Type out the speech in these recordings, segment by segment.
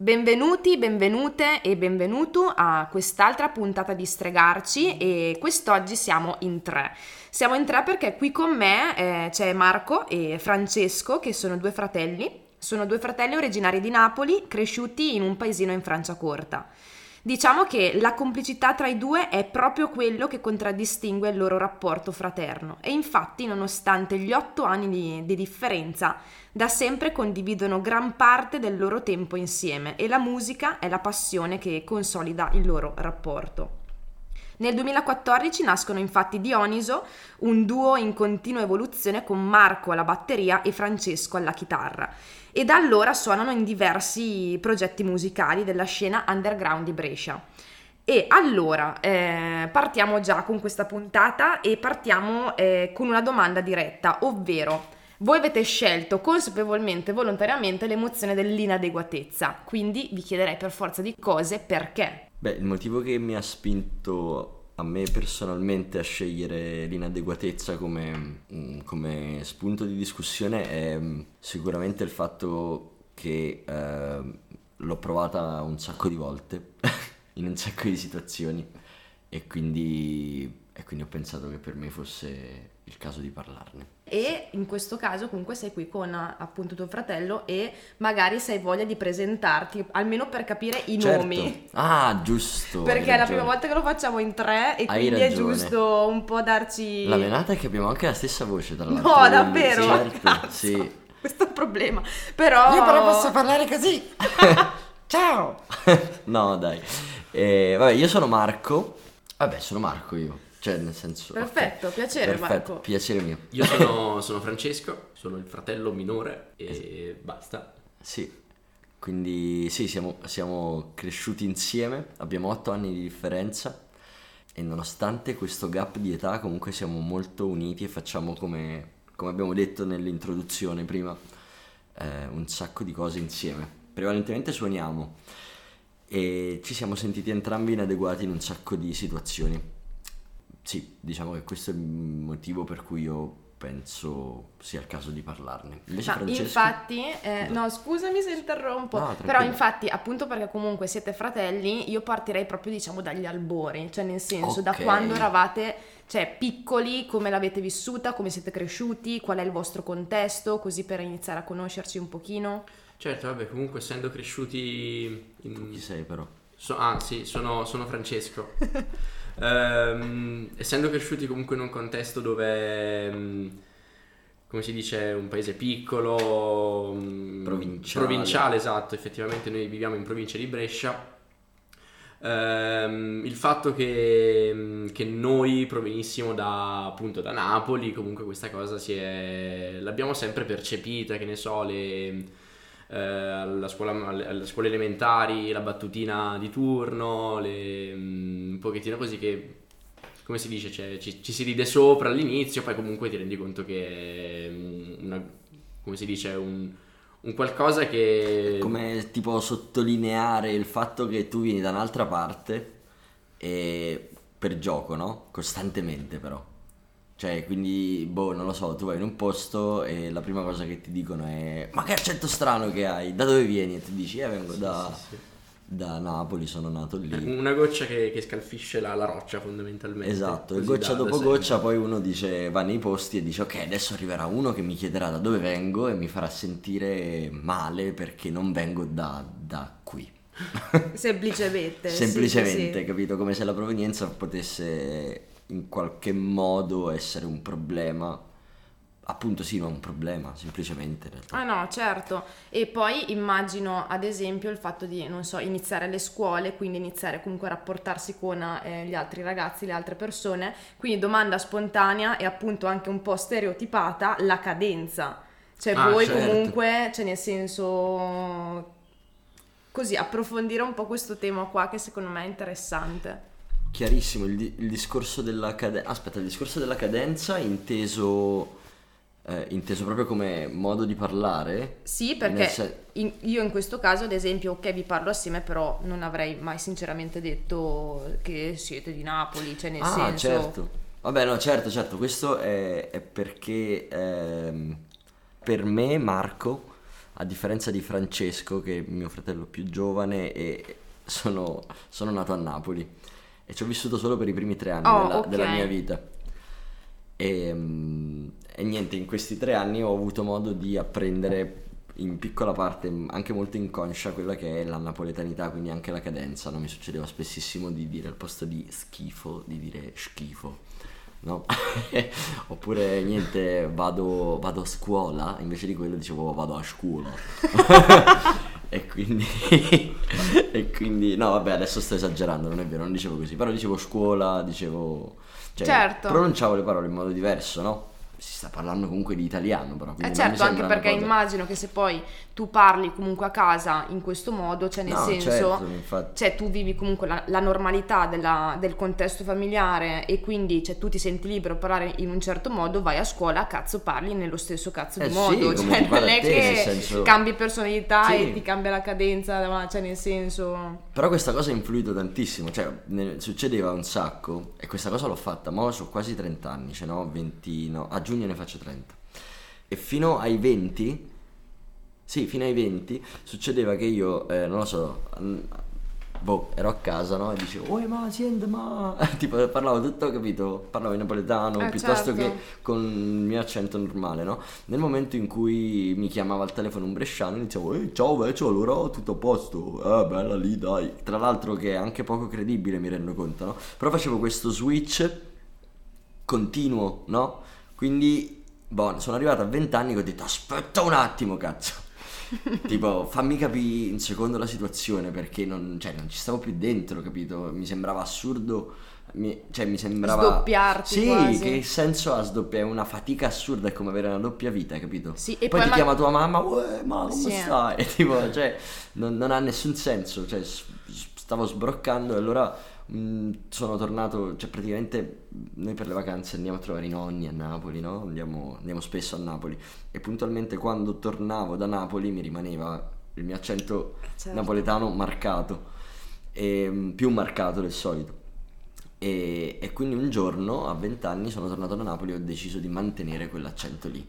Benvenuti, benvenute e benvenuto a quest'altra puntata di Stregarci e quest'oggi siamo in tre. Siamo in tre perché qui con me eh, c'è Marco e Francesco che sono due fratelli. Sono due fratelli originari di Napoli, cresciuti in un paesino in Franciacorta. Diciamo che la complicità tra i due è proprio quello che contraddistingue il loro rapporto fraterno e infatti nonostante gli otto anni di, di, differenza da sempre condividono gran parte del loro tempo insieme e la musica è la passione che consolida il loro rapporto. Nel 2014 nascono infatti Dioniso, un duo in continua evoluzione con Marco alla batteria e Francesco alla chitarra e da allora suonano in diversi progetti musicali della scena underground di Brescia. E allora eh, partiamo già con questa puntata e partiamo eh, con una domanda diretta, ovvero voi avete scelto consapevolmente, volontariamente l'emozione dell'inadeguatezza, quindi vi chiederei per forza di cose perché. Beh, il motivo che mi ha spinto a me personalmente a scegliere l'inadeguatezza come, mm, come spunto di discussione è mm, sicuramente il fatto che eh, l'ho provata un sacco di volte in un sacco di situazioni e quindi, e quindi ho pensato che per me fosse il caso di parlarne. E in questo caso comunque sei qui con appunto tuo fratello e magari se hai voglia di presentarti, almeno per capire i certo. nomi. Ah, giusto. Perché è la prima volta che lo facciamo in tre e hai quindi ragione. è giusto un po' darci... La venata è che abbiamo anche la stessa voce tra l'altro. No, davvero? Certo, sì. Questo è il problema. Però... Io però posso parlare così. Ciao. no, dai. Eh, vabbè, io sono Marco. Vabbè, sono Marco io. Cioè, nel senso. Perfetto, okay. piacere Perfetto, Marco. Piacere mio. Io sono, sono Francesco, sono il fratello minore e es- basta. Sì, quindi sì, siamo, siamo cresciuti insieme, abbiamo 8 anni di differenza e nonostante questo gap di età comunque siamo molto uniti e facciamo come, come abbiamo detto nell'introduzione prima eh, un sacco di cose insieme. Prevalentemente suoniamo e ci siamo sentiti entrambi inadeguati in un sacco di situazioni sì, diciamo che questo è il motivo per cui io penso sia il caso di parlarne. Invece Francesco... Infatti, eh, no. no. scusami se interrompo, no, però infatti appunto perché comunque siete fratelli, io partirei proprio diciamo dagli albori, cioè nel senso okay. da quando eravate cioè, piccoli, come l'avete vissuta, come siete cresciuti, qual è il vostro contesto, così per iniziare a conoscerci un pochino. Certo, vabbè, comunque essendo cresciuti... In... Tu chi sei però? So, ah sì, sono, sono Francesco. Um, essendo cresciuti comunque in un contesto dove, um, come si dice, un paese piccolo, um, provinciale. provinciale, esatto, effettivamente noi viviamo in provincia di Brescia, il fatto che, che, noi provenissimo da, appunto, da Napoli, comunque questa cosa è, l'abbiamo sempre percepita, che ne so, le eh, alla, scuola, alle scuole elementari la battutina di turno, le, mm, un pochettino così che come si dice, cioè, ci, ci, si ride sopra all'inizio, poi comunque ti rendi conto che è una, come si dice, un, un qualcosa che... Come tipo sottolineare il fatto che tu vieni da un'altra parte e per gioco, no? Costantemente però. Cioè, quindi, boh, non lo so, tu vai in un posto e la prima cosa che ti dicono è Ma che accento strano che hai? Da dove vieni? E tu dici, eh, vengo sì, da, sì, sì. da, Napoli, sono nato lì. Una goccia che, che scalfisce la, la, roccia, fondamentalmente. Esatto, e goccia da, dopo da goccia poi uno dice, va nei posti e dice, ok, adesso arriverà uno che mi chiederà da dove vengo e mi farà sentire male perché non vengo da, da qui. Semplicemente. Semplicemente, capito? Come se la provenienza potesse in qualche modo essere un problema. Appunto sì, ma un problema, semplicemente in realtà. Ah no, certo. E poi immagino ad esempio il fatto di, non so, iniziare le scuole, quindi iniziare comunque a rapportarsi con eh, gli altri ragazzi, le altre persone. Quindi domanda spontanea e appunto anche un po' stereotipata, la cadenza. Cioè ah, voi certo. comunque, cioè nel senso così approfondire un po' questo tema qua che secondo me è interessante. Chiarissimo, il, il discorso della cadenza... Aspetta, il discorso della cadenza inteso... Eh, inteso proprio come modo di parlare? Sì, perché se... in, io in questo caso, ad esempio, ok, vi parlo assieme, però non avrei mai sinceramente detto che siete di Napoli, cioè nel ah, senso... certo. Vabbè, no, certo, certo, questo è, è perché ehm, per me, Marco, a differenza di Francesco, che è mio fratello più giovane, e sono, sono nato a Napoli e ci ho vissuto solo per i primi tre anni Oh, della, ok. della mia vita. E, mm, e niente, in questi tre anni ho avuto modo di apprendere in piccola parte, anche molto inconscia, quella che è la napoletanità, quindi anche la cadenza. No? Mi succedeva spessissimo di dire al posto di schifo, di dire schifo. No? Oppure niente, vado, vado a scuola, invece di quello dicevo vado a scuola. e quindi e quindi no vabbè adesso sto esagerando non è vero non dicevo così però dicevo scuola dicevo cioè Certo. pronunciavo le parole in modo diverso no si sta parlando comunque di italiano però Eh certo, anche perché cosa- immagino che se poi tu parli comunque a casa in questo modo, cioè nel No, senso, certo, cioè tu vivi comunque la, la normalità della- del contesto familiare e quindi cioè, tu ti senti libero a parlare in un certo modo, vai a scuola, cazzo parli nello stesso cazzo Eh di modo, cioè non è te, che senso- cambi personalità Sì. e ti cambia la cadenza, ma cioè nel senso... Però questa cosa ha influito tantissimo, cioè ne- succedeva un sacco e questa cosa l'ho fatta, ma ho quasi 30 anni, ce n'ho 20, no, a giugno ne faccio 30. E fino ai 20, sì, fino ai 20 succedeva che io, eh, non lo so, mm, boh, ero a casa, no? E dicevo, oh ma senti ma... tipo parlavo tutto, capito? Parlavo in napoletano, Eh, piuttosto certo. che con il mio accento normale, no? Nel momento in cui mi chiamava al telefono un bresciano, iniziavo, ehi ciao Vecchio, allora tutto a posto, eh bella lì dai. Tra l'altro che è anche poco credibile, mi rendo conto, no? Però facevo questo switch continuo, no? Quindi, boh, sono arrivato a 20 anni che ho detto, aspetta un attimo, cazzo. tipo, fammi capire un secondo la situazione perché non, cioè, non ci stavo più dentro, capito? Mi sembrava assurdo. mi- cioè, mi sembrava. Sdoppiarti Sì, quasi. che senso ha sdoppiare? È una fatica assurda, è come avere una doppia vita, capito? Sì, e poi, poi ti ma- chiama tua mamma, ma come Sì. stai? E tipo, cioè, non, non ha nessun senso. Cioè, stavo sbroccando e allora mh, sono tornato. Cioè, praticamente noi per le vacanze andiamo a trovare i nonni a Napoli, no? Andiamo, andiamo spesso a Napoli. E puntualmente quando tornavo da Napoli mi rimaneva il mio accento Certo. napoletano marcato, e, mh, più marcato del solito. E, e quindi un giorno a 20 anni sono tornato da Napoli e ho deciso di mantenere quell'accento lì,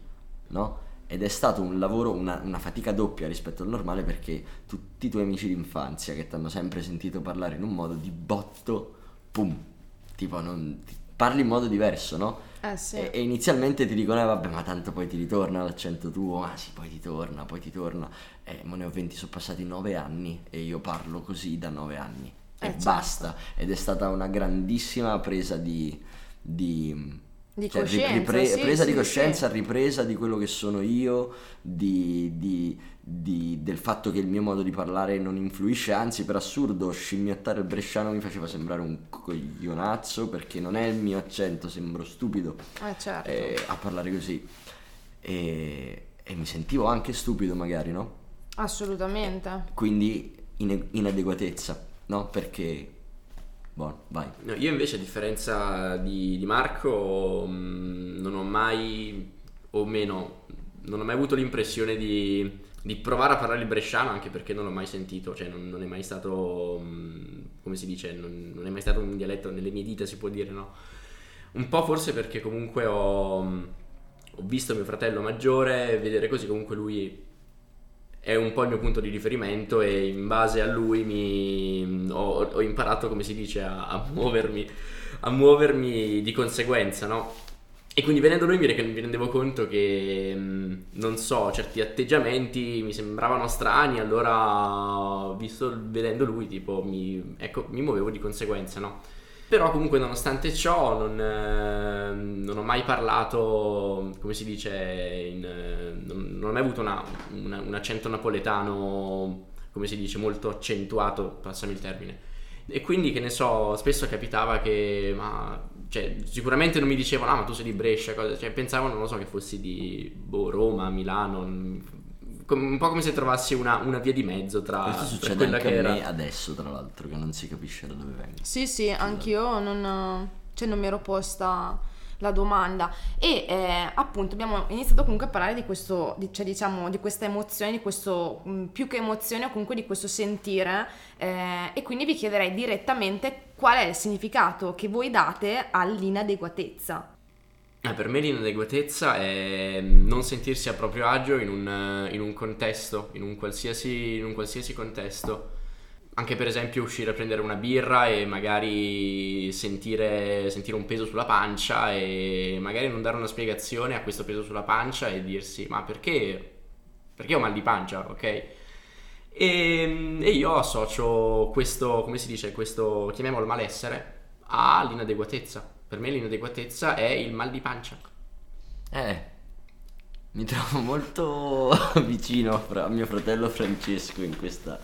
no? Ed è stato un lavoro, una, una fatica doppia rispetto al normale perché tutti i tuoi amici d'infanzia che ti hanno sempre sentito parlare in un modo di botto, pum, tipo non, parli in modo diverso, no? Eh sì. E, e inizialmente ti dicono, eh vabbè, ma tanto poi ti ritorna l'accento tuo, ah sì, poi ti torna, poi ti torna. Eh, ma ne ho 20, sono passati 9 anni e io parlo così da 9 anni. Eh, e certo. basta. Ed è stata una grandissima presa di... di Di cioè, coscienza, ripre- sì, presa di sì, coscienza, sì. ripresa di quello che sono io, di, di- di- del fatto che il mio modo di parlare non influisce, anzi per assurdo scimmiottare il bresciano mi faceva sembrare un coglionazzo perché non è il mio accento, sembro stupido Eh certo. eh, a parlare così. E, e mi sentivo anche stupido magari, no? Assolutamente. Quindi in- inadeguatezza, no? Perché... Buono, vai. No, io invece a differenza di, di Marco mh, non ho mai, o meno, non ho mai avuto l'impressione di, di provare a parlare il bresciano anche perché non l'ho mai sentito, cioè non, non è mai stato, mh, come si dice, non, non è mai stato un dialetto nelle mie dita si può dire, no? Un po' forse perché comunque ho, ho visto mio fratello maggiore vedere così comunque lui è un po' il mio punto di riferimento e in base a lui mi, ho, ho imparato, come si dice, a, a muovermi, a muovermi di conseguenza, no? E quindi vedendo lui mi, re- mi rendevo conto che, mh, non so, certi atteggiamenti mi sembravano strani, allora, visto, vedendo lui, tipo, mi, ecco, mi muovevo di conseguenza, no? Però comunque nonostante ciò non, eh, non ho mai parlato, come si dice, in, eh, non, non ho mai avuto una- una- un accento napoletano, come si dice, molto accentuato, passami il termine. E quindi che ne so, spesso capitava che, ma, cioè, sicuramente non mi dicevano, ah ma tu sei di Brescia, cosa, cioè pensavano, non lo so, che fossi di boh, Roma, Milano, un po' come se trovassi una, una via di mezzo tra, Questo tra succede quella anche che a era... me adesso, tra l'altro, che non si capisce da dove vengo. Sì, sì, anch'io non, cioè, non mi ero posta la domanda e eh, appunto abbiamo iniziato comunque a parlare di questo, di- cioè diciamo di questa emozione, di questo mh, più che emozione o comunque di questo sentire eh, e quindi vi chiederei direttamente qual è il significato che voi date all'inadeguatezza. Eh, per me l'inadeguatezza è non sentirsi a proprio agio in un, in un contesto, in un, qualsiasi, in un qualsiasi contesto. Anche per esempio uscire a prendere una birra e magari sentire, sentire un peso sulla pancia e magari non dare una spiegazione a questo peso sulla pancia e dirsi ma perché, perché ho mal di pancia, ok? E, e, io associo questo, come si dice, questo, chiamiamolo malessere, all'inadeguatezza. Per me l'inadeguatezza è il mal di pancia. Eh, mi trovo molto vicino a mio fratello Francesco in questa,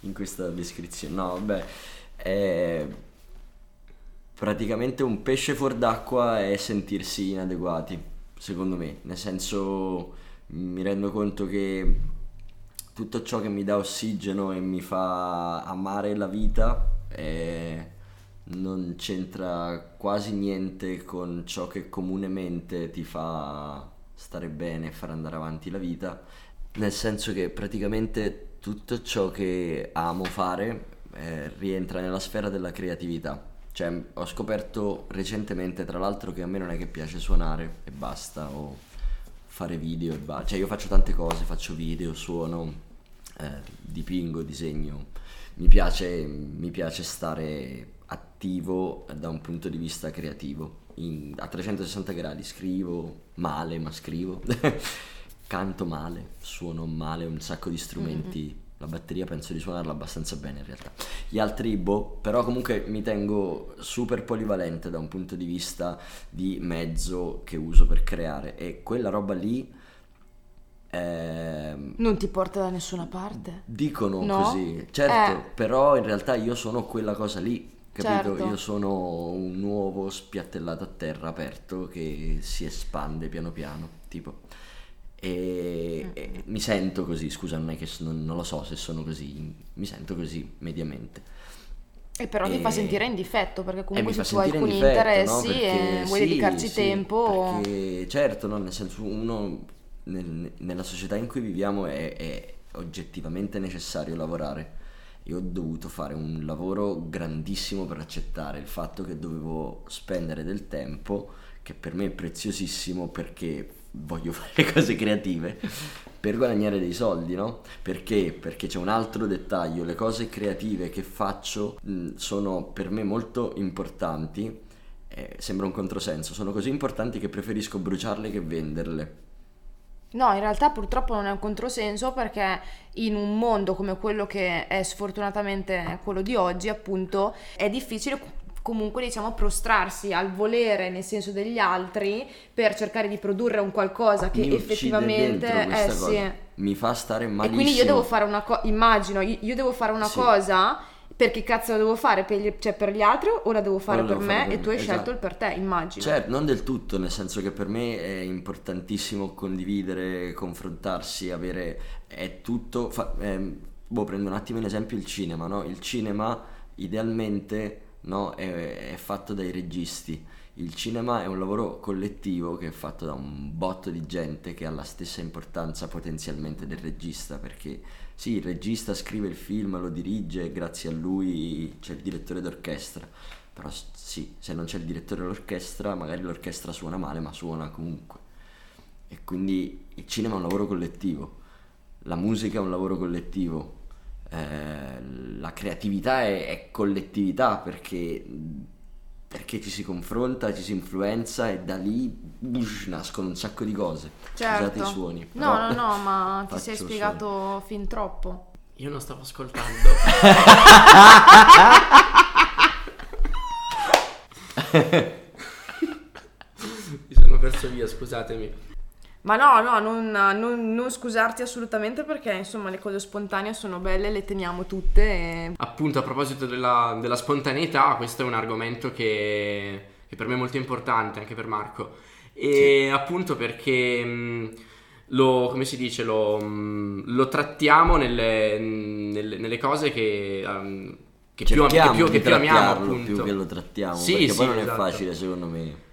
in questa descrizione. No, vabbè, è praticamente un pesce fuor d'acqua è sentirsi inadeguati, secondo me. Nel senso, mi rendo conto che tutto ciò che mi dà ossigeno e mi fa amare la vita è non c'entra quasi niente con ciò che comunemente ti fa stare bene far andare avanti la vita, nel senso che praticamente tutto ciò che amo fare eh, rientra nella sfera della creatività. Cioè, ho scoperto recentemente, tra l'altro, che a me non è che piace suonare e basta, o fare video e basta. Cioè, io faccio tante cose, faccio video, suono, eh, dipingo, disegno. Mi piace, mi piace stare attivo da un punto di vista creativo, in, a 360 gradi, scrivo male, ma scrivo, canto male, suono male, un sacco di strumenti. Mm-hmm. La batteria penso di suonarla abbastanza bene in realtà. Gli altri, boh, però comunque mi tengo super polivalente da un punto di vista di mezzo che uso per creare e quella roba lì... Ehm, non ti porta da nessuna parte. Dicono no? così, certo, eh. però in realtà io sono quella cosa lì Capito? Certo. Io sono un uovo spiattellato a terra aperto che si espande piano piano, tipo. E, mm. e mi sento così, scusa, non è che non, non, lo so se sono così, mi sento così mediamente. E però e, ti fa sentire in difetto perché comunque se tu hai alcuni difetto, interessi no? perché, e vuoi sì, dedicarci sì, tempo. Perché, certo, no? nel senso uno nel, nella società in cui viviamo è, è oggettivamente necessario lavorare e ho dovuto fare un lavoro grandissimo per accettare il fatto che dovevo spendere del tempo che per me è preziosissimo perché voglio fare cose creative per guadagnare dei soldi, no? Perché? Perché c'è un altro dettaglio, le cose creative che faccio mh, sono per me molto importanti, eh, sembra un controsenso, sono così importanti che preferisco bruciarle che venderle No, in realtà purtroppo non è un controsenso perché in un mondo come quello che è sfortunatamente quello di oggi, appunto, è difficile comunque diciamo prostrarsi al volere nel senso degli altri per cercare di produrre un qualcosa che Mi effettivamente eh, sì. mi fa stare malissimo. E quindi io devo fare una cosa, immagino, io, devo fare una sì. cosa perché cazzo la devo fare per gli, cioè per gli altri o la devo fare per me fare e tu hai esatto. scelto il per te, immagino. Certo, non del tutto, nel senso che per me è importantissimo condividere, confrontarsi, avere... è tutto... Fa, eh, boh, prendo un attimo in esempio il cinema, no? Il cinema idealmente no, è, è fatto dai registi. Il cinema è un lavoro collettivo che è fatto da un botto di gente che ha la stessa importanza potenzialmente del regista perché sì, il regista scrive il film, lo dirige e grazie a lui c'è il direttore d'orchestra. Però sì, se non c'è il direttore d'orchestra, magari l'orchestra suona male, ma suona comunque. E quindi il cinema è un lavoro collettivo, la musica è un lavoro collettivo, eh, la creatività è, è collettività perché perché ci si confronta, ci si influenza e da lì bush, nascono un sacco di cose. Certo. Scusate i suoni. No, no, no, ma ti sei spiegato suoni. fin troppo. Io non stavo ascoltando. Mi sono perso via, scusatemi. Ma no, no, non, non, non, scusarti assolutamente perché insomma le cose spontanee sono belle, le teniamo tutte. E... Appunto, a proposito della, della, spontaneità, questo è un argomento che, che, per me è molto importante, anche per Marco. E sì. appunto perché mh, lo, come si dice, lo, mh, lo trattiamo nelle, nelle, nelle, cose che... Um, che più, che più, che più amiamo appunto. più che lo trattiamo sì, perché sì, poi non esatto. è facile secondo me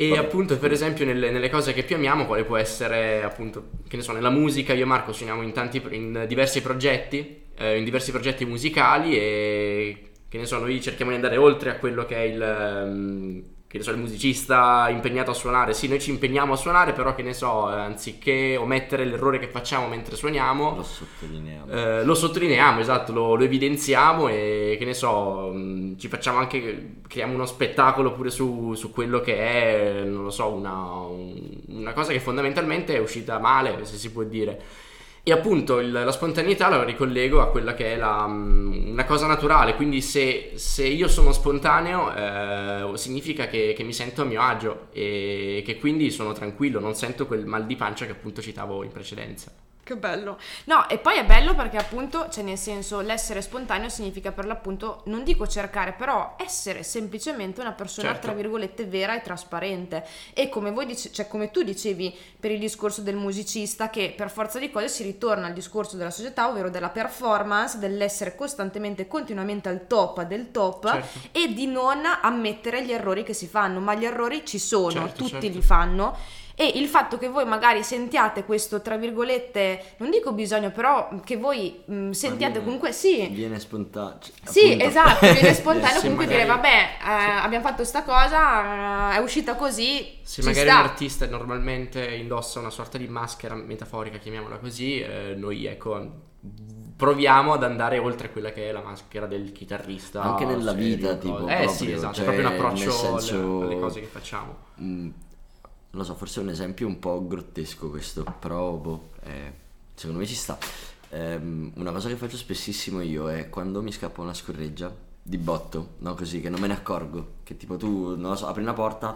e Vabbè. appunto, per esempio, nelle, nelle, cose che più amiamo, quale può essere, appunto, che ne so, nella musica, io e Marco suoniamo in, tanti, in diversi progetti, eh, in diversi progetti musicali e che ne so, noi cerchiamo di andare oltre a quello che è il, um, che ne so, il musicista impegnato a suonare, sì, noi ci impegniamo a suonare, però che ne so, eh, anziché omettere l'errore che facciamo mentre suoniamo, Lo sottolineiamo. eh, lo sottolineiamo, esatto, lo, lo evidenziamo e che ne so, mh, ci facciamo anche, creiamo uno spettacolo pure su, su quello che è, non lo so, una, un- una cosa che fondamentalmente è uscita male, se si può dire. E appunto il- la spontaneità la ricollego a quella che è la, mh, una cosa naturale, quindi se, se io sono spontaneo eh, significa che, che mi sento a mio agio e che quindi sono tranquillo, non sento quel mal di pancia che appunto citavo in precedenza. Che bello. No, e poi è bello perché appunto, cioè nel senso, l'essere spontaneo significa per l'appunto, non dico cercare, però essere semplicemente una persona, Certo. tra virgolette, vera e trasparente. E come voi dice, cioè come tu dicevi per il discorso del musicista, che per forza di cose si ritorna al discorso della società, ovvero della performance, dell'essere costantemente, continuamente al top del top Certo. e di non ammettere gli errori che si fanno, ma gli errori ci sono, Certo, tutti certo. li fanno. E il fatto che voi magari sentiate questo, tra virgolette, non dico bisogno, però che voi mh, sentiate viene- comunque sì. Viene spontaneo. cioè, Sì, appunto- esatto, viene spontaneo Sì, comunque magari- dire vabbè, eh, abbiamo fatto sta cosa, eh, è uscita così, Se magari sta. un artista normalmente indossa una sorta di maschera metaforica, chiamiamola così, eh, noi ecco proviamo ad andare oltre quella che è la maschera del chitarrista. Anche nella serio, vita, tipo, Eh sì, proprio, esatto, cioè, è proprio un approccio alle- senso- alle cose che facciamo. Mm, lo so, forse è un esempio un po' grottesco questo, però boh, eh, secondo me ci sta. Ehm, una cosa che faccio spessissimo io è quando mi scappa una scorreggia di botto, no così, che non me ne accorgo, che tipo tu, non lo so, apri una porta,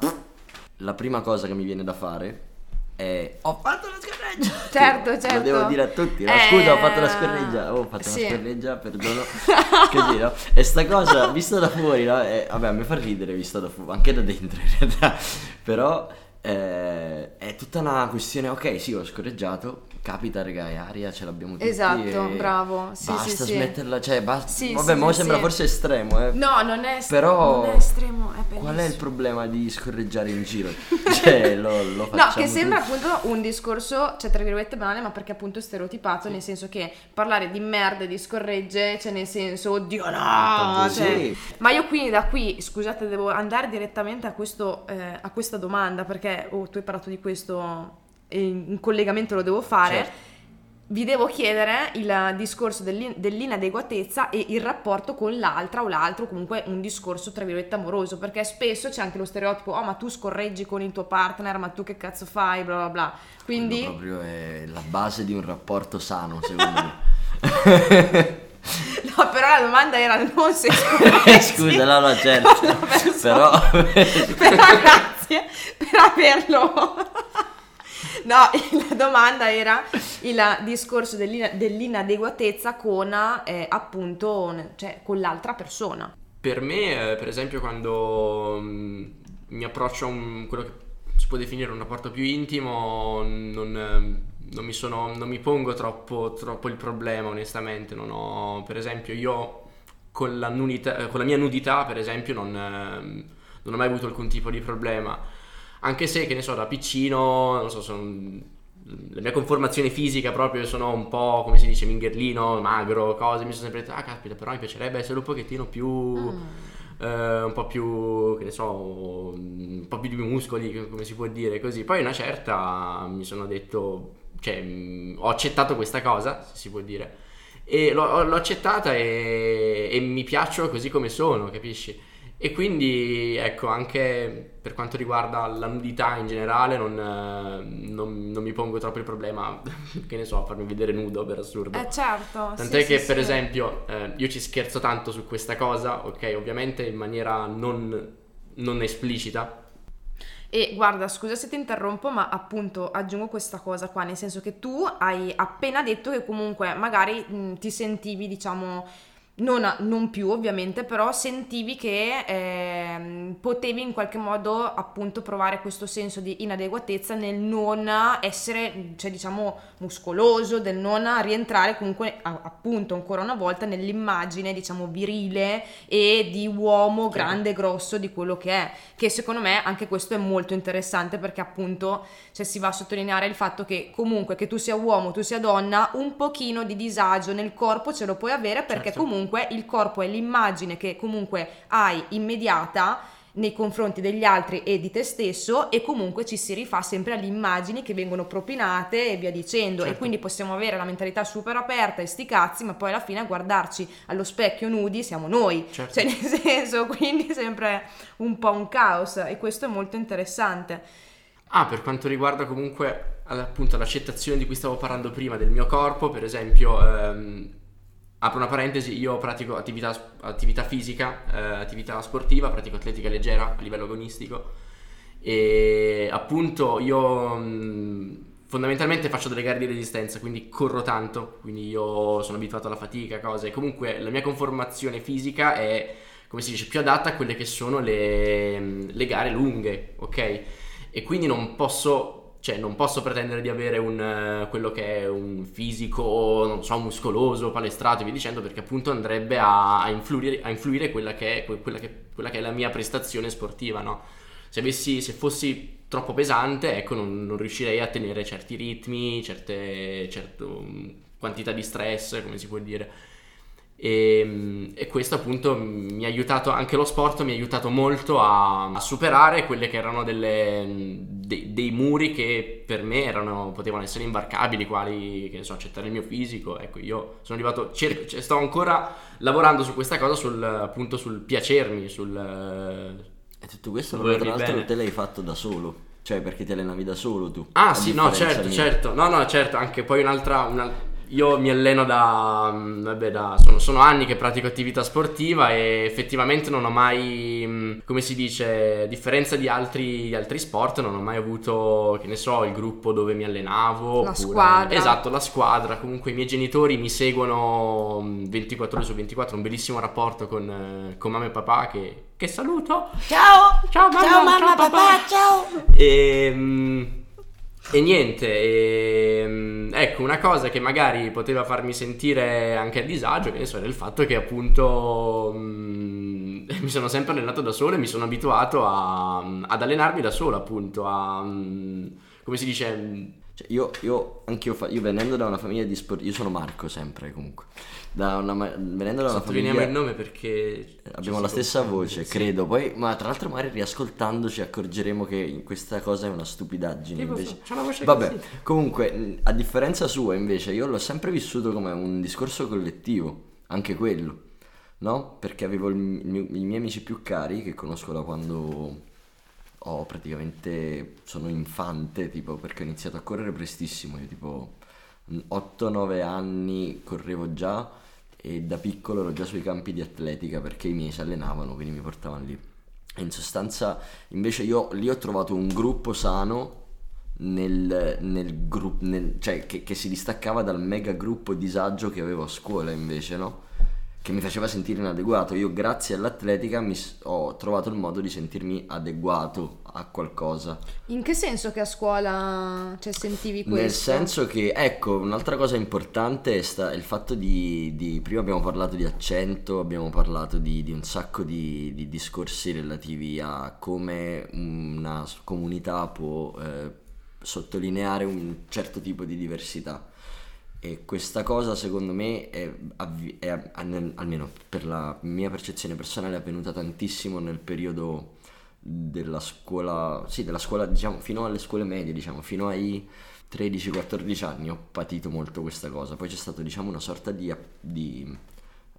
la prima cosa che mi viene da fare è ho fatto la scorreggia! Certo, Lo certo. devo dire a tutti, no? Eh, scusa ho fatto la scorreggia, oh, ho fatto sì. una scorreggia, perdono. Così, no? E sta cosa, vista da fuori, no? Eh, vabbè, a me fa ridere vista da fuori, anche da dentro in realtà. Però eh, è tutta una questione, ok, sì, ho scorreggiato, capita, raga, è aria, ce l'abbiamo tutti. Esatto, bravo, sì, basta sì, sì. smetterla, cioè, basta. Sì, vabbè, sì, mo sì, sembra forse estremo, eh. No, non è, Però non è estremo, è. Qual è il problema di scorreggiare in giro? cioè, lo, lo facciamo No, che sembra tutti. appunto un discorso, cioè tra virgolette banale, ma perché appunto è stereotipato, nel senso che parlare di merda e di scorregge, cioè nel senso, oddio no, cioè-. Ma io quindi da qui, scusate, devo andare direttamente a, questo, eh, a questa domanda, perché oh, tu hai parlato di questo e in collegamento lo devo fare. Certo. Vi devo chiedere il discorso dell'in- dell'inadeguatezza e il rapporto con l'altra o l'altro, comunque un discorso tra virgolette amoroso, perché spesso c'è anche lo stereotipo, oh ma tu scorreggi con il tuo partner, ma tu che cazzo fai, bla bla bla. Quindi... Quello proprio è la base di un rapporto sano, secondo me. No, però la domanda era non se scorreggi. Scusa, no, no, certo. una Però persona. Grazie per averlo. No, la domanda era il discorso dell'ina- dell'inadeguatezza con eh, appunto, cioè con l'altra persona. Per me, eh, per esempio, quando mm, mi approccio a un- quello che si può definire un rapporto più intimo, non, non mi, sono- non mi pongo troppo, troppo il problema, onestamente. Non ho, per esempio, io con la, nudità- con la mia nudità, per esempio, non, ehm, non ho mai avuto alcun tipo di problema. Anche se, che ne so, da piccino, non so, sono la mia conformazione fisica proprio sono un po' come si dice mingherlino, magro, cose, mi sono sempre detto ah caspita però mi piacerebbe essere un pochettino più eh, un po' più che ne so un po' più di muscoli come si può dire così. Poi una certa mi sono detto cioè ho accettato questa cosa se si può dire e l'ho, l'ho accettata e, e mi piaccio così come sono capisci e quindi ecco anche per quanto riguarda la nudità in generale non, eh, non- non mi pongo troppo il problema che ne so farmi vedere nudo per assurdo Eh certo. Tant'è sì, che sì, per sì. esempio eh, io ci scherzo tanto su questa cosa, ok, ovviamente in maniera non, non esplicita. E guarda, scusa se ti interrompo, ma appunto aggiungo questa cosa qua, nel senso che tu hai appena detto che comunque magari mh, ti sentivi, diciamo, non, a- non più ovviamente, però sentivi che ehm, potevi in qualche modo appunto provare questo senso di inadeguatezza nel non essere, cioè diciamo, muscoloso, del non rientrare comunque a- appunto ancora una volta nell'immagine, diciamo, virile e di uomo grande e grosso di quello che è, che secondo me anche questo è molto interessante perché appunto cioè, si va a sottolineare il fatto che comunque che tu sia uomo, tu sia donna, un pochino di disagio nel corpo ce lo puoi avere perché Certo. comunque il corpo è l'immagine che comunque hai immediata nei confronti degli altri e di te stesso e comunque ci si rifà sempre alle immagini che vengono propinate e via dicendo Certo. e quindi possiamo avere la mentalità super aperta e sti cazzi ma poi alla fine a guardarci allo specchio nudi siamo noi Certo. cioè nel senso quindi sempre un po' un caos e questo è molto interessante Ah, per quanto riguarda comunque appunto l'accettazione di cui stavo parlando prima del mio corpo, per esempio, ehm, apro una parentesi, io pratico attività, attività fisica, eh, attività sportiva, pratico atletica leggera a livello agonistico e appunto io mh, fondamentalmente faccio delle gare di resistenza, quindi corro tanto, quindi io sono abituato alla fatica, cose. Comunque la mia conformazione fisica è, come si dice, più adatta a quelle che sono le, le gare lunghe, ok? E quindi non posso, cioè non posso pretendere di avere un, eh, quello che è un fisico, non so, muscoloso, palestrato e via dicendo, perché appunto andrebbe a, a influire, a influire quella, che è, que- quella, che, quella che è la mia prestazione sportiva, no? Se, avessi, se fossi troppo pesante, ecco, non, non riuscirei a tenere certi ritmi, certe, certo, quantità di stress, come si può dire. E, e questo appunto mi ha aiutato, anche lo sport mi ha aiutato molto a, a superare quelle che erano delle, de- dei muri che per me erano, potevano essere imbarcabili, quali, che ne so, accettare il mio fisico. Ecco, io sono arrivato, cerco, cioè, sto ancora lavorando su questa cosa, sul, appunto sul piacermi, sul... E tutto questo però, tra l'altro bene. te l'hai fatto da solo. Cioè, perché ti allenavi da solo tu. Ah sì, no, certo, certo. No, no, certo, anche poi un'altra... una- Io mi alleno da... mm, Vabbè, da... Sono, sono anni che pratico attività sportiva e effettivamente non ho mai... mm, Come si dice, a differenza di altri, di altri sport, non ho mai avuto, che ne so, il gruppo dove mi allenavo. La oppure- squadra. Esatto, la squadra. Comunque i miei genitori mi seguono mm, 24 ore su 24, un bellissimo rapporto con, eh, con mamma e papà che... Che saluto! Ciao! Ciao mamma, Ciao mamma, ciao, papà, papà. ciao! E, mm, e niente, e, mm, ecco una cosa che magari poteva farmi sentire anche a disagio, che ne so, era il fatto che appunto mm, mi sono sempre allenato da solo e mi sono abituato a- ad allenarmi da solo, appunto, a... mm, come si dice... Cioè, io, io, anche io, fa- io venendo da una famiglia di sport, io sono Marco sempre comunque. Da una, ma- venendo da una famiglia. il nome perché... Abbiamo ci la stessa voce, sì. credo. Poi, ma tra l'altro, magari riascoltandoci accorgeremo che questa cosa è una stupidaggine. Tipo, invece. c'ha una voce Vabbè, così. comunque, a differenza sua, invece, io l'ho sempre vissuto come un discorso collettivo, anche quello, no? Perché avevo il mio- i miei amici più cari che conosco da quando ho praticamente sono infante, tipo, perché ho iniziato a correre prestissimo, io tipo 8-9 anni correvo già e da piccolo ero già sui campi di atletica perché i miei si allenavano, quindi mi portavano lì. In sostanza, invece, io lì ho trovato un gruppo sano nel, nel gruppo, cioè che, che si distaccava dal mega gruppo disagio che avevo a scuola invece, no? Che mi faceva sentire inadeguato. Io, grazie all'atletica, mi s- ho trovato il modo di sentirmi adeguato a qualcosa. In che senso che a scuola cioè, sentivi questo? Nel senso che, ecco, un'altra cosa importante è, sta- il fatto di, di- Prima abbiamo parlato di accento, abbiamo parlato di, di un sacco di, di discorsi relativi a come una comunità può eh, sottolineare un certo tipo di diversità. E questa cosa, secondo me, è, avvi- è almeno per la mia percezione personale, è avvenuta tantissimo nel periodo della scuola, sì, della scuola, diciamo, fino alle scuole medie, diciamo, fino ai 13-14 anni ho patito molto questa cosa. Poi c'è stata, diciamo, una sorta di, di,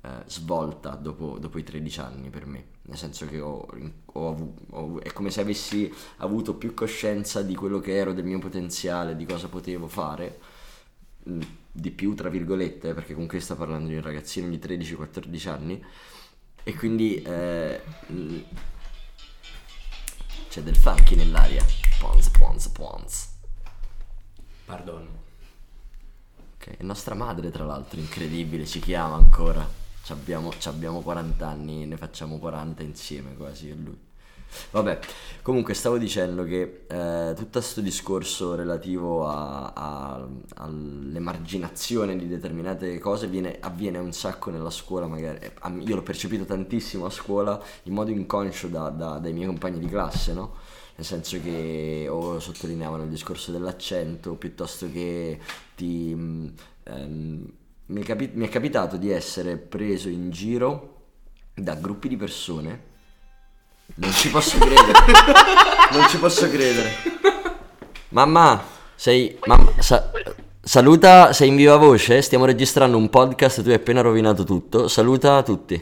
eh, svolta dopo, dopo i 13 anni per me. Nel senso che ho, ho avu- ho- è come se avessi avuto più coscienza di quello che ero, del mio potenziale, di cosa potevo fare. Di più, tra virgolette, perché comunque sta parlando di un ragazzino di 13-14 anni. E quindi eh, c'è del funky nell'aria. Pons, pons, pons. Pardon. Ok, nostra madre, tra l'altro, incredibile, ci chiama ancora. Ci abbiamo, ci abbiamo 40 anni, ne facciamo 40 insieme quasi a lui. Vabbè, comunque stavo dicendo che eh, tutto questo discorso relativo all'emarginazione di determinate cose viene- avviene un sacco nella scuola, magari io l'ho percepito tantissimo a scuola in modo inconscio da- da- dai miei compagni di classe, no? Nel senso che o sottolineavano il discorso dell'accento piuttosto che ti... mh, ehm, mi, è capi- mi è capitato di essere preso in giro da gruppi di persone Non ci posso credere. non ci posso credere. Mamma, sei... Mamma, sa- saluta, sei in viva voce? Stiamo registrando un podcast, tu hai appena rovinato tutto. Saluta tutti.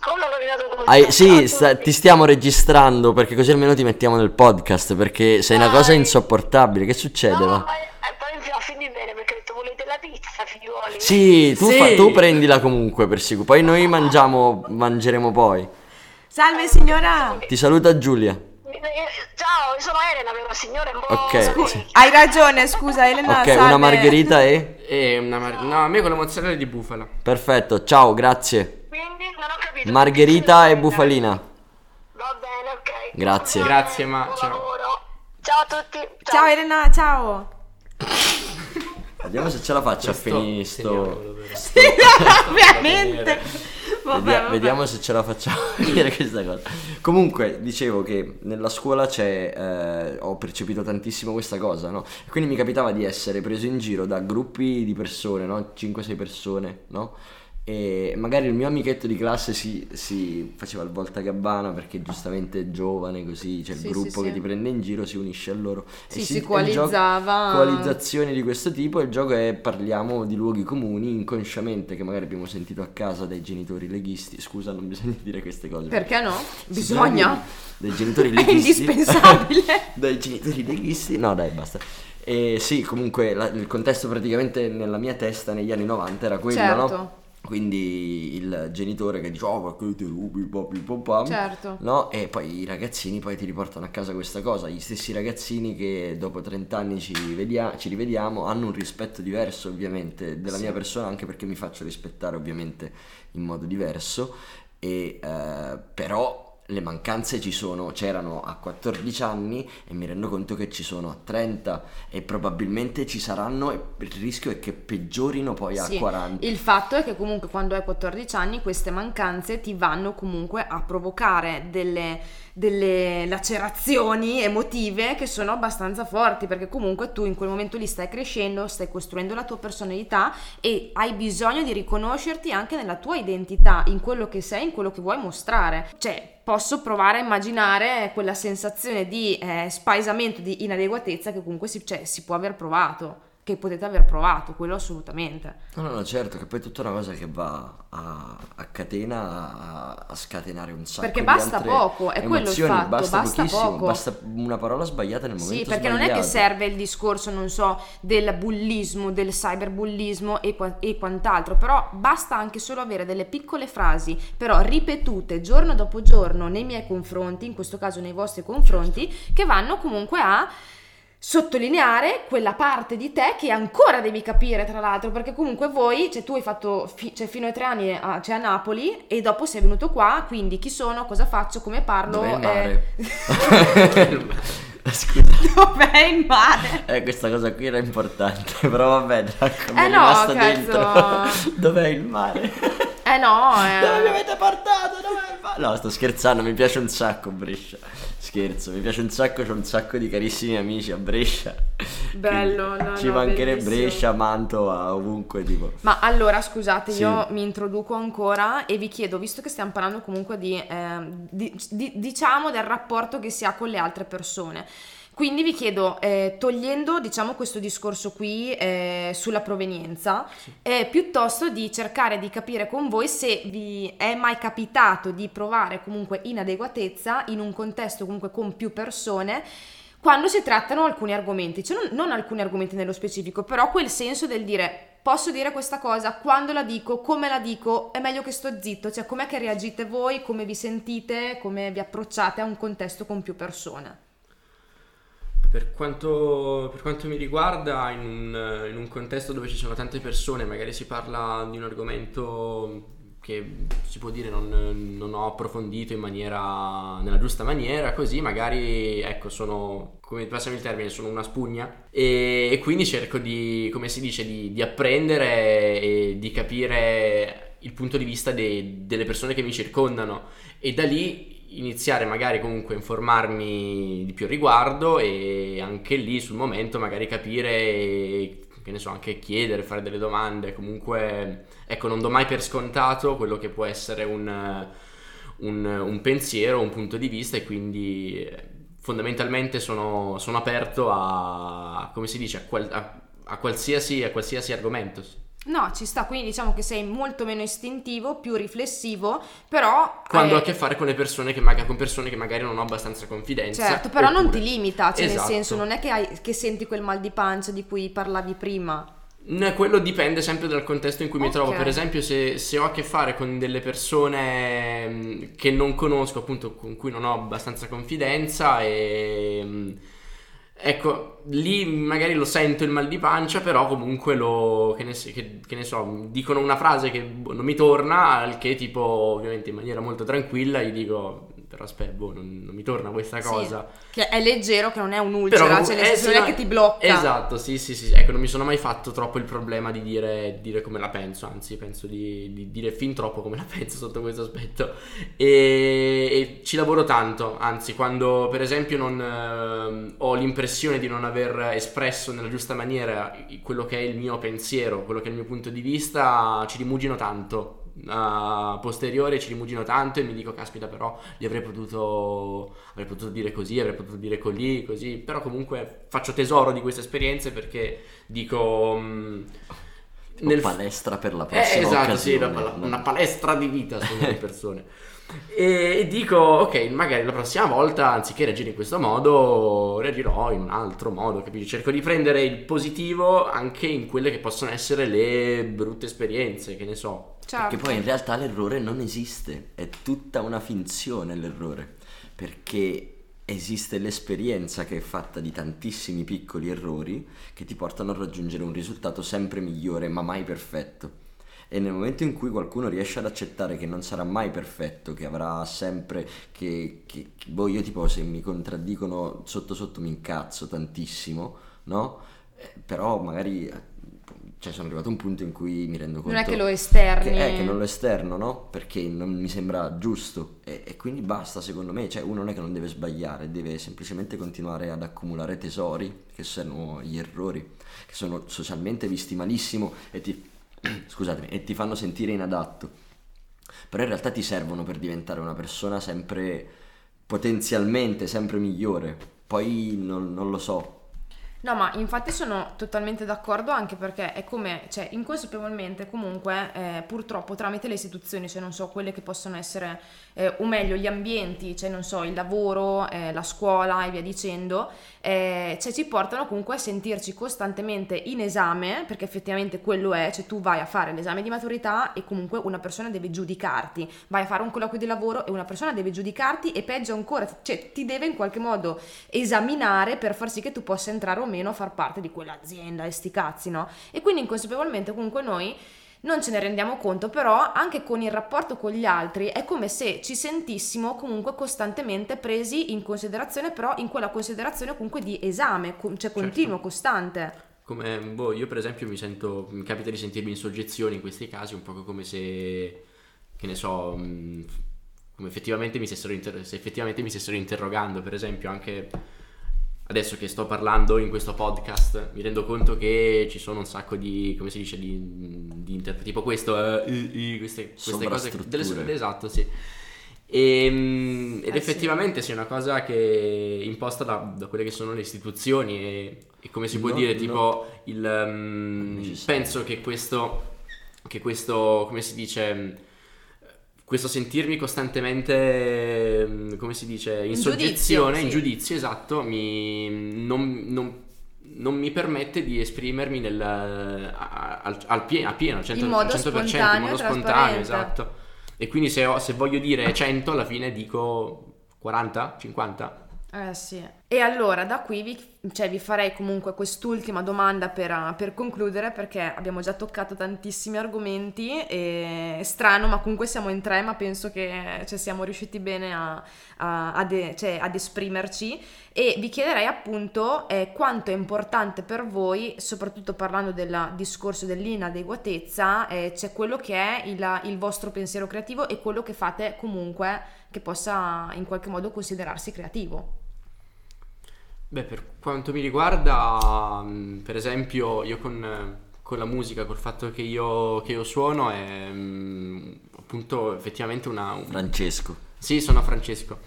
Come ho rovinato tutto? Hai- sì, sta- ti stiamo registrando perché così almeno ti mettiamo nel podcast perché sei una cosa insopportabile. Che succede? No, va? ma e poi a finire bene perché ho detto volete la pizza, figliuoli? Sì, tu, Sì. fa- tu prendila comunque per sicuro. Poi noi mangiamo, mangeremo poi. Salve signora! Ti saluta Giulia. Ciao, sono Elena, però signore un po'... Ok, sì. Hai ragione, scusa Elena. Ok, salve. una margherita e... E una mar- no, a me con la mozzarella di bufala. Perfetto, ciao, grazie. Quindi non ho capito. Margherita e bufalina. Va bene, ok. Grazie. Grazie, ma- ciao. lavoro. Ciao a tutti. Ciao Elena, ciao. Vediamo se ce la faccio a finire sto... Ovviamente. Vabbè, vabbè. Vediamo se ce la facciamo a dire questa cosa. Comunque, dicevo che nella scuola c'è, eh, ho percepito tantissimo questa cosa, no? Quindi mi capitava di essere preso in giro da gruppi di persone, no? 5-6 persone, no? E magari il mio amichetto di classe si, si faceva il voltagabbana perché giustamente è giovane, così c'è il Sì, gruppo sì, che sì. ti prende in giro, si unisce a loro. E si e il gioco- coalizzava. coalizzazioni di questo tipo il gioco è parliamo di luoghi comuni inconsciamente che magari abbiamo sentito a casa dai genitori leghisti. Scusa, non bisogna dire queste cose. Perché no? Si Bisogna. Dai genitori È leghisti. indispensabile. dai genitori leghisti. No, dai, basta. E sì, comunque la- il contesto praticamente nella mia testa negli anni 90 era quello, Certo. no? Quindi il genitore che dice, oh, ma che ti rubi, papi, papam", Certo. No, e poi i ragazzini poi ti riportano a casa questa cosa, gli stessi ragazzini che dopo 30 anni ci, rivedia- ci rivediamo hanno un rispetto diverso ovviamente della Sì. mia persona, anche perché mi faccio rispettare ovviamente in modo diverso, e, eh, però le mancanze ci sono, c'erano a 14 anni e mi rendo conto che ci sono a 30 e probabilmente ci saranno e il rischio è che peggiorino poi a Sì, 40. Il fatto è che comunque quando hai 14 anni queste mancanze ti vanno comunque a provocare delle, delle lacerazioni emotive che sono abbastanza forti perché comunque tu in quel momento lì stai crescendo, stai costruendo la tua personalità e hai bisogno di riconoscerti anche nella tua identità, in quello che sei, in quello che vuoi mostrare. Cioè, posso provare a immaginare quella sensazione di eh, spaesamento, di inadeguatezza che comunque si, cioè, si può aver provato, che potete aver provato, quello assolutamente. No, no, no, certo, che poi è tutta una cosa che va a, a catena a, a scatenare un sacco Perché basta poco, è quello il fatto, basta, basta poco. basta una parola sbagliata nel momento Sì, perché non è che sbagliato. serve il discorso, non so, del bullismo, del cyberbullismo e, e quant'altro, però basta anche solo avere delle piccole frasi, però ripetute giorno dopo giorno nei miei confronti, in questo caso nei vostri confronti, che vanno comunque a sottolineare quella parte di te che ancora devi capire tra l'altro perché comunque voi cioè tu hai fatto fi- cioè fino ai tre anni a, cioè a Napoli e dopo sei venuto qua quindi chi sono cosa faccio come parlo Dov'è il eh, mare? Scusa, dov'è il mare eh, questa cosa qui era importante, però vabbè, mi Eh no, cazzo. dentro. Dov'è il mare? eh no Dove mi eh. avete portato? Dov'è il mare? No, sto scherzando, mi piace un sacco Brescia. Scherzo, mi piace un sacco, c'ho un sacco di carissimi amici a Brescia. Bello, no, Ci no, mancherebbe. Brescia, Mantova, ovunque tipo. Ma allora scusate, Sì. io mi introduco ancora e vi chiedo, visto che stiamo parlando comunque di, ehm, di- di- diciamo del rapporto che si ha con le altre persone. Quindi vi chiedo, eh, togliendo diciamo questo discorso qui eh, sulla provenienza, eh, piuttosto di cercare di capire con voi se vi è mai capitato di provare comunque inadeguatezza in un contesto comunque con più persone quando si trattano alcuni argomenti, cioè non, non alcuni argomenti nello specifico, però quel senso del dire posso dire questa cosa, quando la dico, come la dico, è meglio che sto zitto, cioè com'è che reagite voi, come vi sentite, come vi approcciate a un contesto con più persone. Per quanto, per quanto mi riguarda, in un, in un contesto dove ci sono tante persone, magari si parla di un argomento che si può dire non, non ho approfondito in maniera, nella giusta maniera, così magari, ecco, sono, come passami il termine, sono una spugna. E, e quindi cerco di, come si dice, di, di apprendere e di capire il punto di vista de- delle persone che mi circondano. E da lì iniziare magari comunque a informarmi di più a riguardo e anche lì sul momento magari capire che ne so anche chiedere fare delle domande comunque ecco non do mai per scontato quello che può essere un, un, un pensiero, un punto di vista e quindi eh, fondamentalmente sono, sono aperto a, come si dice, a, qual- a- a qualsiasi, a qualsiasi argomento. No, ci sta, quindi diciamo che sei molto meno istintivo, più riflessivo, però... Quando eh, ho a che fare con le persone che, maga- con persone che magari non ho abbastanza confidenza. Certo, però non oppure- ti limita, cioè Esatto. nel senso non è che, hai- che senti quel mal di pancia di cui parlavi prima. No, quello dipende sempre dal contesto in cui mi trovo. Per esempio, se, se ho a che fare con delle persone mh, che non conosco, appunto, con cui non ho abbastanza confidenza, e mh, ecco, lì magari lo sento il mal di pancia, però comunque lo che ne, che- che ne so, dicono una frase che boh, non mi torna, al che tipo, ovviamente in maniera molto tranquilla, gli dico. Però aspetta, boh, non, non mi torna questa Sì, cosa. Che è leggero, che non è un ulcera, Però cioè eh, sì, non no, è che ti blocca. Esatto, sì, sì, sì. Ecco, non mi sono mai fatto troppo il problema di dire, dire come la penso, anzi, penso di, di dire fin troppo come la penso sotto questo aspetto. E, e ci lavoro tanto, anzi, quando per esempio non ehm, ho l'impressione di non aver espresso nella giusta maniera quello che è il mio pensiero, quello che è il mio punto di vista, ci rimugino tanto. A posteriore ci rimugino tanto e mi dico caspita però gli avrei potuto avrei potuto dire così avrei potuto dire così così. Però comunque faccio tesoro di queste esperienze perché dico mm, Nel... palestra per la eh, prossima esatto sì occasione. una, una palestra di vita sono le persone. E, e dico ok magari la prossima volta anziché reagire in questo modo reagirò in un altro modo capisci? Cerco di prendere il positivo anche in quelle che possono essere le brutte esperienze che ne so Certo. Che poi in realtà l'errore non esiste, è tutta una finzione l'errore, perché esiste l'esperienza che è fatta di tantissimi piccoli errori che ti portano a raggiungere un risultato sempre migliore, ma mai perfetto. E nel momento in cui qualcuno riesce ad accettare che non sarà mai perfetto, che avrà sempre che, che, boh, io tipo se mi contraddicono sotto sotto mi incazzo tantissimo, no? Eh, però magari cioè sono arrivato a un punto in cui mi rendo conto Non è che lo esterni. che, eh, che non lo esterno, no? Perché non mi sembra giusto. E, e quindi basta secondo me, cioè uno non è che non deve sbagliare, deve semplicemente continuare ad accumulare tesori, che sono gli errori, che sono socialmente visti malissimo e ti, scusatemi, e ti fanno sentire inadatto, però in realtà ti servono per diventare una persona sempre, potenzialmente sempre migliore, poi non, non lo so, No, ma infatti sono totalmente d'accordo anche perché è come, cioè, inconsapevolmente comunque, eh, purtroppo tramite le istituzioni, cioè non so, quelle che possono essere, eh, o meglio, gli ambienti, cioè non so, il lavoro, eh, la scuola e via dicendo, eh, cioè ci portano comunque a sentirci costantemente in esame, perché effettivamente quello è, cioè tu vai a fare l'esame di maturità e comunque una persona deve giudicarti, vai a fare un colloquio di lavoro e una persona deve giudicarti e peggio ancora, cioè ti deve in qualche modo esaminare per far sì che tu possa entrare o meno far parte di quell'azienda e sti cazzi, no? E quindi inconsapevolmente comunque noi non ce ne rendiamo conto, però anche con il rapporto con gli altri è come se ci sentissimo comunque costantemente presi in considerazione, però in quella considerazione comunque di esame, cioè continuo, costante. Come, boh, io per esempio mi sento, mi capita di sentirmi in soggezione in questi casi, un po' come se, che ne so, mh, come effettivamente mi stessero, inter- se effettivamente mi stessero interrogando, per esempio anche adesso che sto parlando in questo podcast, mi rendo conto che ci sono un sacco di, come si dice, di, di interpreti, tipo questo, eh, queste, queste cose, delle, esatto, sì. E, ed Eh, effettivamente sì. è una cosa che è imposta da, da quelle che sono le istituzioni e, e come si può No, dire no. tipo il ehm, Necessario. penso che questo che questo come si dice questo sentirmi costantemente mm, come si dice in, In soggezione giudizio, in sì. giudizio esatto mi non, non- non mi permette di esprimermi nel, al, al pieno, a pieno, al 100%, In modo al 100%, spontaneo, in modo spontaneo, esatto. E quindi se, ho- se voglio dire 100, alla fine dico 40, 50. Eh sì. E allora da qui vi, cioè, vi farei comunque quest'ultima domanda per, per concludere perché abbiamo già toccato tantissimi argomenti e strano ma comunque siamo in tre ma penso che cioè, siamo riusciti bene a, a- ad, cioè, ad esprimerci e vi chiederei appunto eh, quanto è importante per voi, soprattutto parlando del discorso dell'inadeguatezza, eh, c'è quello che è il, il vostro pensiero creativo e quello che fate comunque che possa in qualche modo considerarsi creativo. Beh, per quanto mi riguarda, mh, per esempio, io con, con la musica, col fatto che io, che io suono è mm, appunto effettivamente una... un- Francesco. Sì, sono Francesco.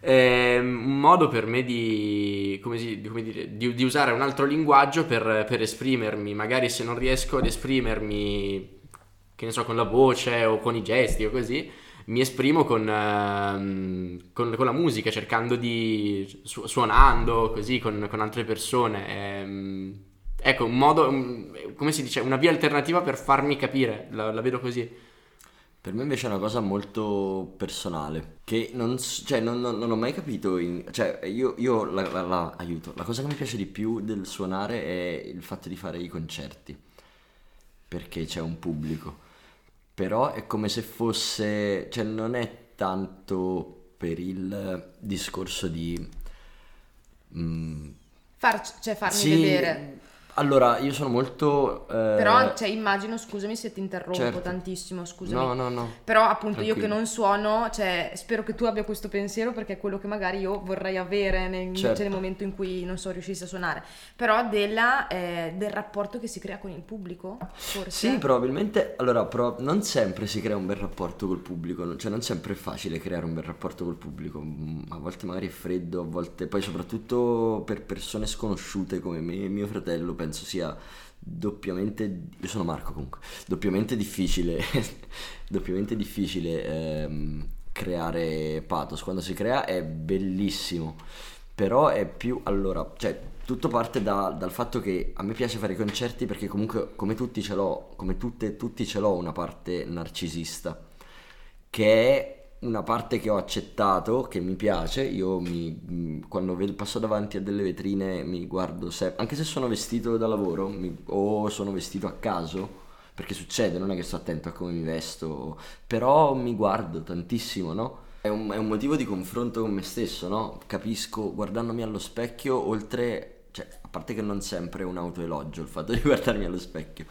È un modo per me di, come si- come dire, di- di usare un altro linguaggio per, per esprimermi. Magari se non riesco ad esprimermi, che ne so, con la voce o con i gesti o così, mi esprimo con, ehm, con- con la musica, cercando di su- suonando così con, con altre persone. Ehm, ecco, un modo, un- come si dice, una via alternativa per farmi capire, la, la vedo così. Per me invece è una cosa molto personale, che non, cioè, non- non- non ho mai capito, in- cioè io, io la, la- la- aiuto, la cosa che mi piace di più del suonare è il fatto di fare i concerti, perché c'è un pubblico, però è come se fosse, cioè non è tanto per il discorso di... mm, Far- cioè farmi sì, vedere. Allora, io sono molto... eh, Però, cioè, immagino, scusami se ti interrompo certo. tantissimo, scusami. No, no, no. Però appunto io che Tranquillo. non suono, cioè spero che tu abbia questo pensiero perché è quello che magari io vorrei avere nel, Certo. cioè, nel momento in cui non so riuscissi a suonare. Però della, eh, del rapporto che si crea con il pubblico, forse. Sì, probabilmente, allora, pro- non sempre si crea un bel rapporto col pubblico, cioè non sempre è facile creare un bel rapporto col pubblico, a volte magari è freddo, a volte, poi soprattutto per persone sconosciute come me e mio fratello, penso sia doppiamente, io sono Marco comunque, doppiamente difficile, doppiamente difficile ehm, creare pathos, quando si crea è bellissimo, però è più, allora, cioè tutto parte da- dal fatto che a me piace fare i concerti perché comunque come tutti ce l'ho, come tutte tutti ce l'ho una parte narcisista, che è una parte che ho accettato, che mi piace, io mi, quando passo davanti a delle vetrine mi guardo sempre, anche se sono vestito da lavoro mi- o sono vestito a caso, perché succede, non è che sto attento a come mi vesto, però mi guardo tantissimo, no? È un, è un motivo di confronto con me stesso, no? Capisco guardandomi allo specchio, oltre, cioè, a parte che non sempre è un autoelogio il fatto di guardarmi allo specchio,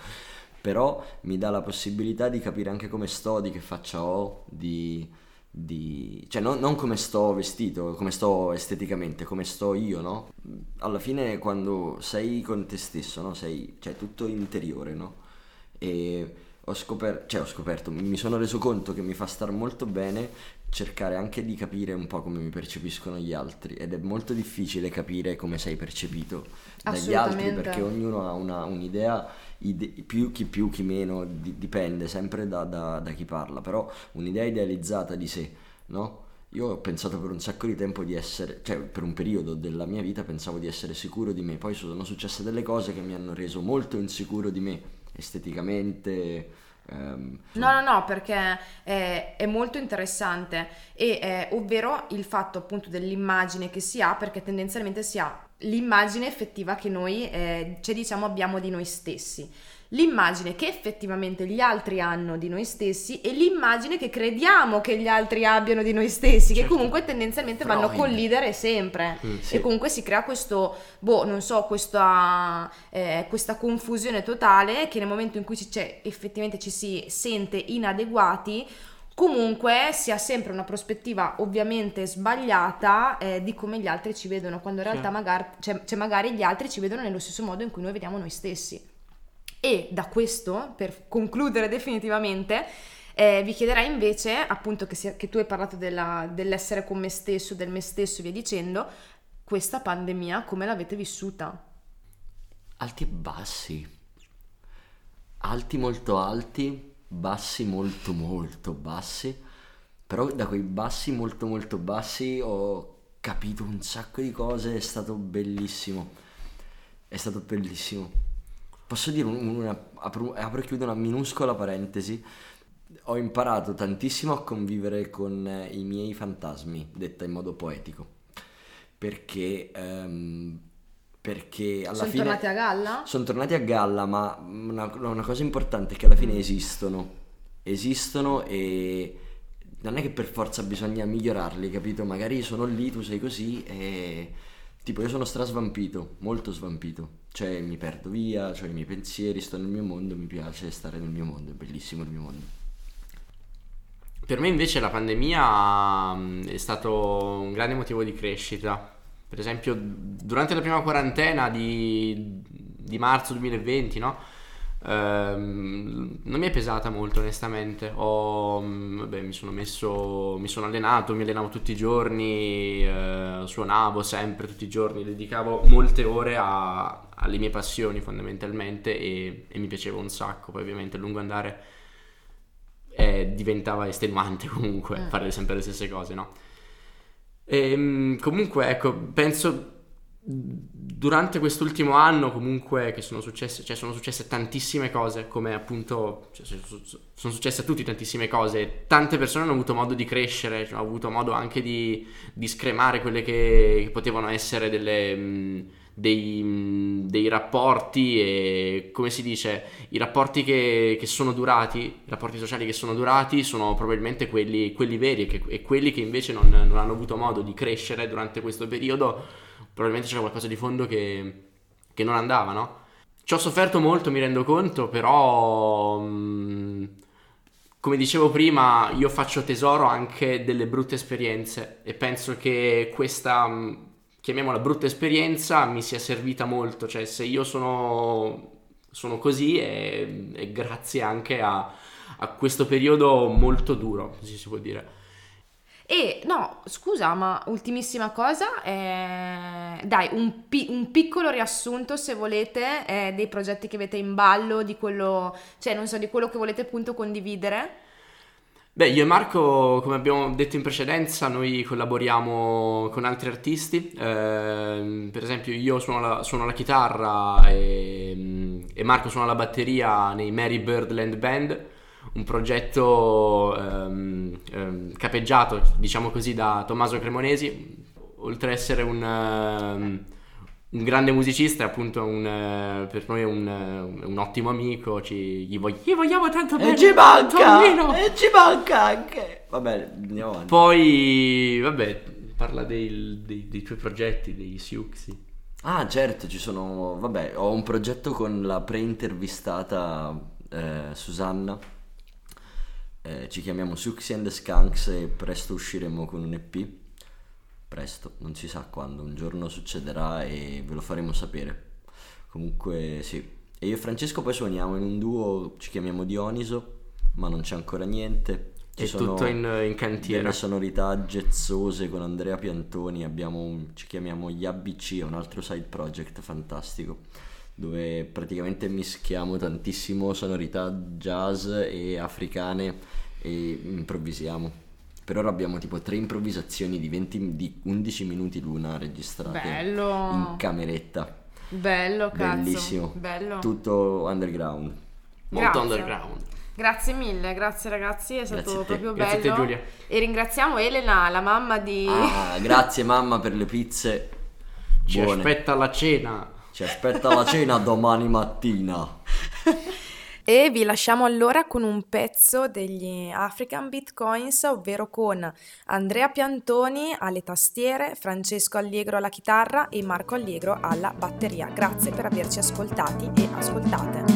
però mi dà la possibilità di capire anche come sto, di che faccia ho, di, di- cioè non, non come sto vestito, come sto esteticamente, come sto io, no? Alla fine quando sei con te stesso, no? Sei, cioè tutto interiore, no? E ho scoperto, cioè ho scoperto, mi sono reso conto che mi fa star molto bene cercare anche di capire un po' come mi percepiscono gli altri ed è molto difficile capire come sei percepito dagli altri perché ognuno ha una- un'idea, ide- più chi più chi meno, di- dipende sempre da, da- da chi parla, però un'idea idealizzata di sé, no? Io ho pensato per un sacco di tempo di essere, cioè per un periodo della mia vita pensavo di essere sicuro di me, poi sono successe delle cose che mi hanno reso molto insicuro di me, esteticamente. ehm, No, no, no, perché è, è molto interessante, e, eh, ovvero il fatto appunto dell'immagine che si ha, perché tendenzialmente si ha l'immagine effettiva che noi, eh, cioè diciamo, abbiamo di noi stessi, l'immagine che effettivamente gli altri hanno di noi stessi e l'immagine che crediamo che gli altri abbiano di noi stessi, che Certo. comunque tendenzialmente vanno a Freud. collidere sempre. Mm, sì. E comunque si crea questo, boh, non so, questa, eh, questa confusione totale che nel momento in cui ci, c'è, effettivamente ci si sente inadeguati, comunque si ha sempre una prospettiva ovviamente sbagliata eh, di come gli altri ci vedono, quando in realtà Sì. magari, cioè, cioè magari gli altri ci vedono nello stesso modo in cui noi vediamo noi stessi. E da questo, per concludere definitivamente, eh, vi chiederei invece, appunto, che, sia- che tu hai parlato della- dell'essere con me stesso, del me stesso e via dicendo, questa pandemia come l'avete vissuta? alti e bassi, alti molto alti, bassi molto molto bassi, però da quei bassi molto molto bassi ho capito un sacco di cose, è stato bellissimo, è stato bellissimo. Posso dire un- una, apro, apro e chiudo una minuscola parentesi, ho imparato tantissimo a convivere con eh, i miei fantasmi, detta in modo poetico, perché... ehm, perché alla Sono fine tornati a galla? sono tornati a galla, ma una, una cosa importante è che alla fine esistono. Esistono e non è che per forza bisogna migliorarli, capito? Magari sono lì, tu sei così e... Tipo io sono strasvampito, molto svampito. Cioè mi perdo via, ho i miei pensieri, sto nel mio mondo, mi piace stare nel mio mondo, è bellissimo il mio mondo. Per me invece la pandemia mm, è stato un grande motivo di crescita. Per esempio, durante la prima quarantena di, di marzo 2020, no? Ehm, non mi è pesata molto onestamente, Ho, vabbè, mi sono messo, mi sono allenato, mi allenavo tutti i giorni, eh, suonavo sempre tutti i giorni, dedicavo molte ore a- alle mie passioni fondamentalmente e, e mi piaceva un sacco, poi ovviamente a lungo andare eh, diventava estenuante comunque Mm. fare sempre le stesse cose, no? Ehm, comunque, ecco, penso durante quest'ultimo anno comunque che sono successe, cioè sono successe tantissime cose, come appunto cioè, so- so- sono successe a tutti tantissime cose, tante persone hanno avuto modo di crescere, cioè, hanno avuto modo anche di, di scremare quelle che, che potevano essere delle, mh, dei, dei rapporti e come si dice, i rapporti che, che sono durati, i rapporti sociali che sono durati sono probabilmente quelli, quelli veri e, che- e quelli che invece non, non hanno avuto modo di crescere durante questo periodo probabilmente c'era qualcosa di fondo che, che non andava, no? Ci ho sofferto molto, mi rendo conto, però mh, come dicevo prima, io faccio tesoro anche delle brutte esperienze e penso che questa, mh, chiamiamola brutta esperienza, mi sia servita molto, cioè se io sono, sono così è, è grazie anche a, a questo periodo molto duro, se si può dire. E no, scusa, ma ultimissima cosa, eh, dai, un, pi- un piccolo riassunto se volete eh, dei progetti che avete in ballo, di quello, cioè non so, di quello che volete appunto condividere. Beh, io e Marco, come abbiamo detto in precedenza, noi collaboriamo con altri artisti. ehm, per esempio, io suono la, suono la chitarra e, e Marco suona la batteria nei Mary Birdland Band, un progetto ehm, ehm, capeggiato, diciamo così, da Tommaso Cremonesi. Oltre ad essere un, ehm, un grande musicista, è appunto un, eh, per noi è un, eh, un ottimo amico. Ci, gli, vog- gli vogliamo tanto bene. E ci manca! Tommino! E ci manca anche! Vabbè, andiamo avanti. Poi, vabbè, parla dei, dei- dei tuoi progetti, dei Siuxi. Ah, certo, ci sono. Vabbè, ho un progetto con la pre-intervistata eh, Susanna. Eh, ci chiamiamo Suxy and the Skunks e presto usciremo con un EP. Presto, non si sa quando, un giorno succederà e ve lo faremo sapere. Comunque, sì. E io e Francesco poi suoniamo in un duo, ci chiamiamo Dioniso, ma non c'è ancora niente. Ci È tutto in, in cantiere. delle sonorità jazzose con Andrea Piantoni, abbiamo un- ci chiamiamo gli ABC, un altro side project fantastico dove praticamente mischiamo tantissimo sonorità jazz e africane e improvvisiamo. Per ora abbiamo tipo tre improvvisazioni di, 20, di 11 minuti l'una registrate Bello, in cameretta. bello, cazzo, Bellissimo. bello. Tutto underground. Molto Grazie. underground. Grazie mille, grazie ragazzi, è stato Grazie proprio Grazie a te, bello. Giulia. E ringraziamo Elena, la mamma di... Ah, grazie mamma per le pizze. Ci Buone. aspetta la cena. Ci aspetta la cena domani mattina. E vi lasciamo allora con un pezzo degli African Bitcoins, ovvero con Andrea Piantoni alle tastiere, Francesco Allegro alla chitarra e Marco Allegro alla batteria. Grazie per averci ascoltati e ascoltate.